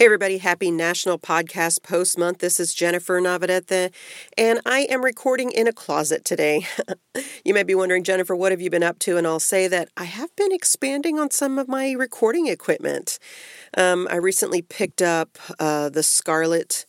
Hey, everybody, happy National Podcast Post Month. This is Jennifer Navarrete, and I am recording in a closet today. you may be wondering, Jennifer, what have you been up to? And I'll say that I have been expanding on some of my recording equipment. Um, I recently picked up uh, the Scarlett,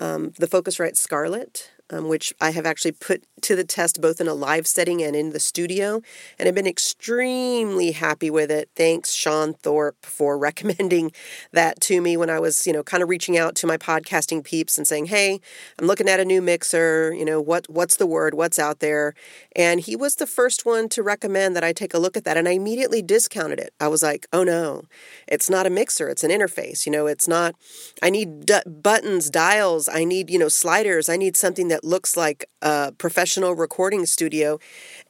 um, the Focusrite Scarlett um, which I have actually put to the test both in a live setting and in the studio, and I've been extremely happy with it. Thanks, Sean Thorpe, for recommending that to me when I was, you know, kind of reaching out to my podcasting peeps and saying, "Hey, I'm looking at a new mixer. You know, what what's the word? What's out there?" And he was the first one to recommend that I take a look at that, and I immediately discounted it. I was like, "Oh no, it's not a mixer. It's an interface. You know, it's not. I need d- buttons, dials. I need you know sliders. I need something that." That looks like a professional recording studio.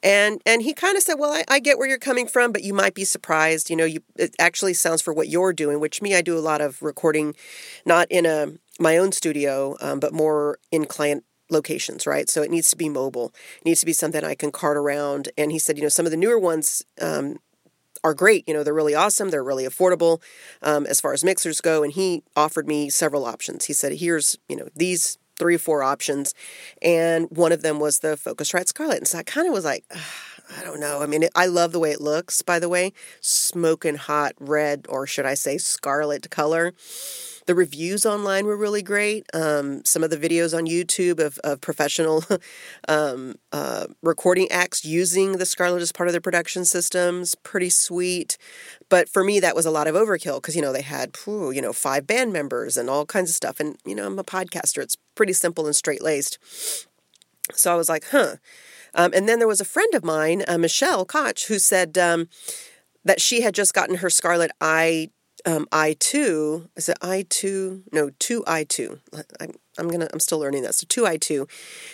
And and he kind of said, Well, I, I, get where you're coming from, but you might be surprised. You know, you it actually sounds for what you're doing, which me, I do a lot of recording, not in a my own studio, um, but more in client locations, right? So it needs to be mobile. It needs to be something I can cart around. And he said, you know, some of the newer ones um, are great. You know, they're really awesome. They're really affordable um, as far as mixers go. And he offered me several options. He said, here's, you know, these three or four options, and one of them was the Focusrite Scarlett. And so I kind of was like, I don't know. I mean, I love the way it looks. By the way, smoking hot red, or should I say, scarlet color. The reviews online were really great. Um, some of the videos on YouTube of, of professional um, uh, recording acts using the Scarlett as part of their production systems, pretty sweet. But for me, that was a lot of overkill because, you know, they had, whew, you know, five band members and all kinds of stuff. And, you know, I'm a podcaster. It's pretty simple and straight laced. So I was like, huh. Um, and then there was a friend of mine, uh, Michelle Koch, who said um, that she had just gotten her Scarlett I um, i2 is it i2 no 2i2 I'm, I'm gonna I'm still learning that. So 2i2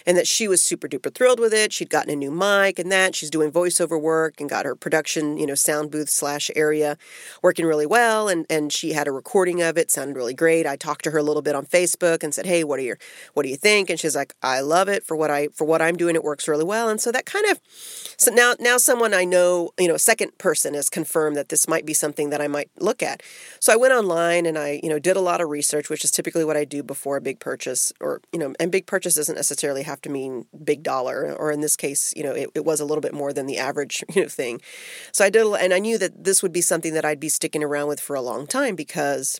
and that she was super duper thrilled with it. She'd gotten a new mic and that. She's doing voiceover work and got her production you know sound booth slash area working really well. And and she had a recording of it sounded really great. I talked to her a little bit on Facebook and said hey what are your what do you think? And she's like I love it for what I for what I'm doing. It works really well. And so that kind of so now now someone I know you know a second person has confirmed that this might be something that I might look at. So I went online and I, you know, did a lot of research, which is typically what I do before a big purchase or, you know, and big purchase doesn't necessarily have to mean big dollar or in this case, you know, it, it was a little bit more than the average, you know, thing. So I did, and I knew that this would be something that I'd be sticking around with for a long time because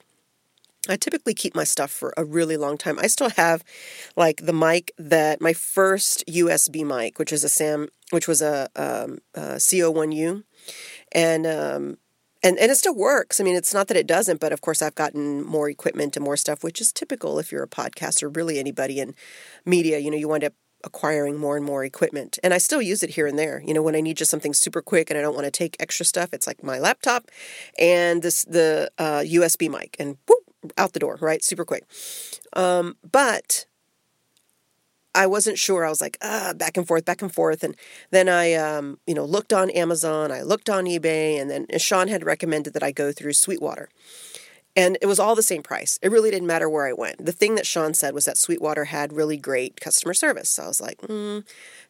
I typically keep my stuff for a really long time. I still have like the mic that my first USB mic, which is a Sam, which was a, um, a CO1U, and um, and and it still works. I mean, it's not that it doesn't, but of course, I've gotten more equipment and more stuff, which is typical if you're a podcaster, really anybody in media. You know, you wind up acquiring more and more equipment, and I still use it here and there. You know, when I need just something super quick and I don't want to take extra stuff, it's like my laptop and this the uh, USB mic, and whoop, out the door, right? Super quick. Um, but I wasn't sure. I was like, ah, back and forth, back and forth. And then I, um, you know, looked on Amazon, I looked on eBay, and then Sean had recommended that I go through Sweetwater. And it was all the same price. It really didn't matter where I went. The thing that Sean said was that Sweetwater had really great customer service. So I was like, mm,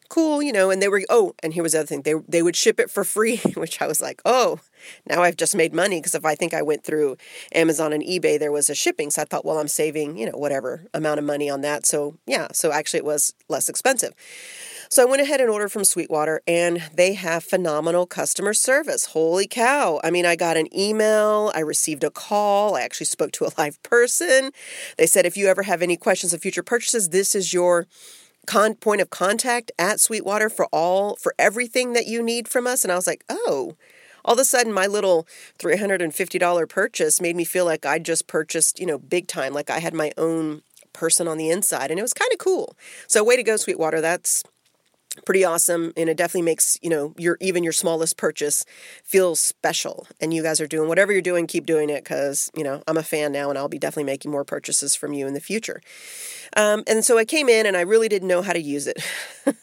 cool, you know, and they were, oh, and here was the other thing. They, they would ship it for free, which I was like, oh, now I've just made money. Because if I think I went through Amazon and eBay, there was a shipping. So I thought, well, I'm saving, you know, whatever amount of money on that. So yeah, so actually it was less expensive. So I went ahead and ordered from Sweetwater, and they have phenomenal customer service. Holy cow. I mean, I got an email, I received a call, I actually spoke to a live person. They said, if you ever have any questions of future purchases, this is your con- point of contact at Sweetwater for all for everything that you need from us. And I was like, oh. All of a sudden, my little $350 purchase made me feel like I just purchased, you know, big time, like I had my own person on the inside. And it was kind of cool. So, way to go, Sweetwater. That's pretty awesome and it definitely makes you know your even your smallest purchase feel special and you guys are doing whatever you're doing keep doing it because you know i'm a fan now and i'll be definitely making more purchases from you in the future. Um, and so i came in and i really didn't know how to use it.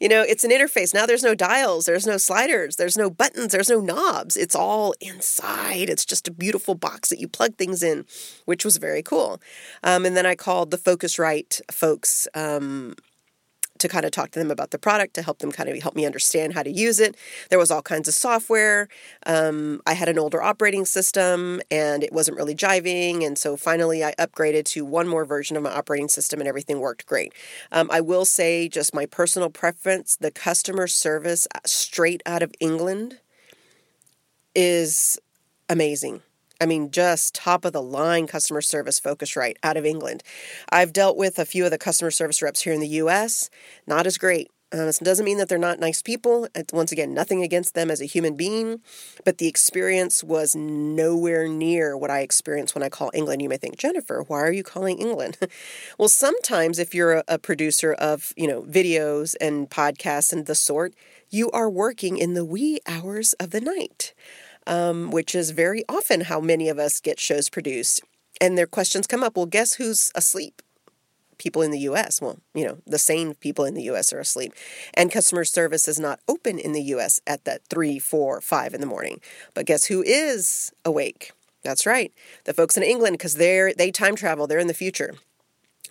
You know it's an interface. Now there's no dials there's no sliders there's no buttons there's no knobs. It's all inside. It's just a beautiful box that you plug things in which was very cool. Um, and then i called the focusrite folks um, to kind of talk to them about the product, to help them kind of help me understand how to use it. There was all kinds of software. Um, I had an older operating system and it wasn't really jiving. And so finally I upgraded to one more version of my operating system and everything worked great. Um, I will say, just my personal preference, the customer service uh, straight out of England is amazing. I mean, just top of the line customer service Focusrite out of England. I've dealt with a few of the customer service reps here in the US, not as great. Uh, this doesn't mean that they're not nice people. Once again, nothing against them as a human being, but the experience was nowhere near what I experienced when I call England. You may think, Jennifer, why are you calling England? well, sometimes if you're a, a producer of you know videos and podcasts and the sort, you are working in the wee hours of the night um, which is very often how many of us get shows produced. And their questions come up well, guess who's asleep? People in the US. Well, you know, the sane people in the US are asleep. And customer service is not open in the US at that three, four, five in the morning. But guess who is awake? That's right. The folks in England, because they're they time travel, they're in the future.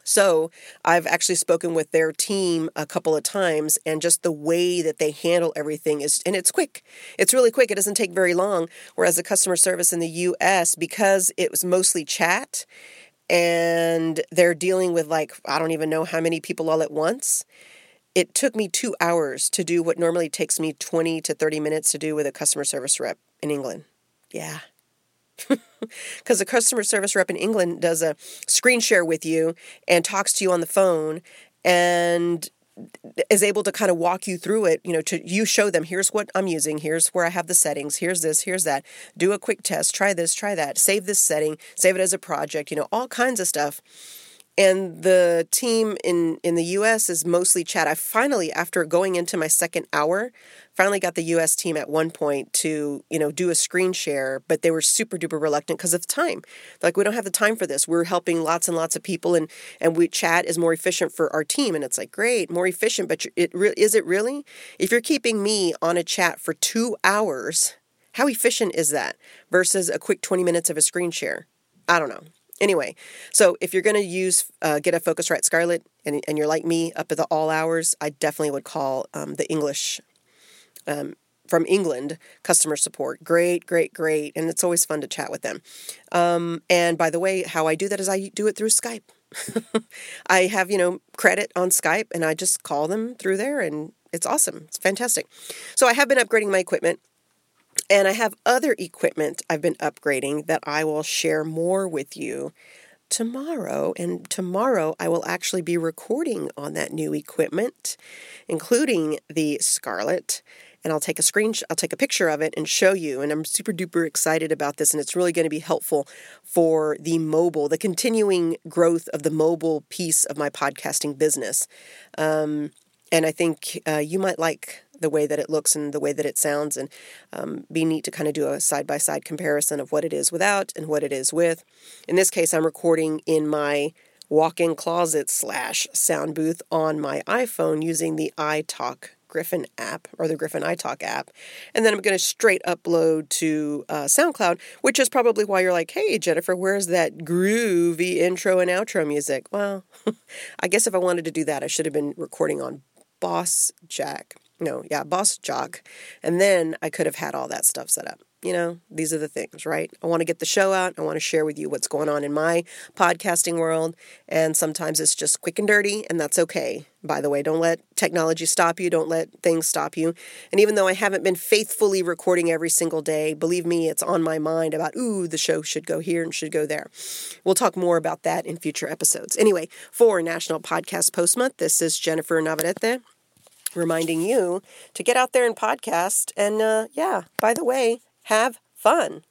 So I've actually spoken with their team a couple of times, and just the way that they handle everything is, and it's quick. It's really quick. It doesn't take very long. Whereas the customer service in the US, because it was mostly chat and they're dealing with like, I don't even know how many people all at once. It took me two hours to do what normally takes me 20 to 30 minutes to do with a customer service rep in England. Yeah, because the customer service rep in England does a screen share with you and talks to you on the phone and is able to kind of walk you through it you know to you show them here's what i'm using. Here's where i have the settings. Here's this. Here's that. Do a quick test. Try this. Try that. Save this setting. Save it as a project. You know all kinds of stuff and the team in in the US is mostly chat. I finally after going into my second hour finally got the US team at one point to, you know, do a screen share, but they were super duper reluctant because of time. Like we don't have the time for this. We're helping lots and lots of people and and we chat is more efficient for our team and it's like great, more efficient, but it re- is it really? If you're keeping me on a chat for 2 hours, how efficient is that versus a quick 20 minutes of a screen share? I don't know. Anyway, so if you're going to use uh, get a Focusrite Scarlett and, and you're like me up at the all hours, I definitely would call um, the English um, from England customer support. Great, great, great. And it's always fun to chat with them. Um, and by the way, how I do that is I do it through Skype. I have, you know, credit on Skype and I just call them through there and it's awesome. It's fantastic. So I have been upgrading my equipment. And I have other equipment I've been upgrading that I will share more with you tomorrow. And tomorrow I will actually be recording on that new equipment, including the Scarlett. And I'll take a screen, I'll take a picture of it and show you. And I'm super duper excited about this. And it's really going to be helpful for the mobile, the continuing growth of the mobile piece of my podcasting business. Um, and I think uh, you might like the way that it looks and the way that it sounds, and um, be neat to kind of do a side by side comparison of what it is without and what it is with. In this case, I'm recording in my walk-in closet slash sound booth on my iPhone using the iTalk Griffin app or the Griffin iTalk app. And then I'm going to straight upload to uh, SoundCloud, which is probably why you're like, hey, Jennifer, where's that groovy intro and outro music? Well, I guess if I wanted to do that, I should have been recording on Boss Jack no, yeah, Boss Jock. And then I could have had all that stuff set up. You know, these are the things, right? I want to get the show out. I want to share with you what's going on in my podcasting world. And sometimes it's just quick and dirty, and that's okay. By the way, don't let technology stop you. Don't let things stop you. And even though I haven't been faithfully recording every single day, believe me, it's on my mind about, ooh, the show should go here and should go there. We'll talk more about that in future episodes. Anyway, for National Podcast Post Month, this is Jennifer Navarrete reminding you to get out there and podcast. And uh, yeah, by the way, have fun.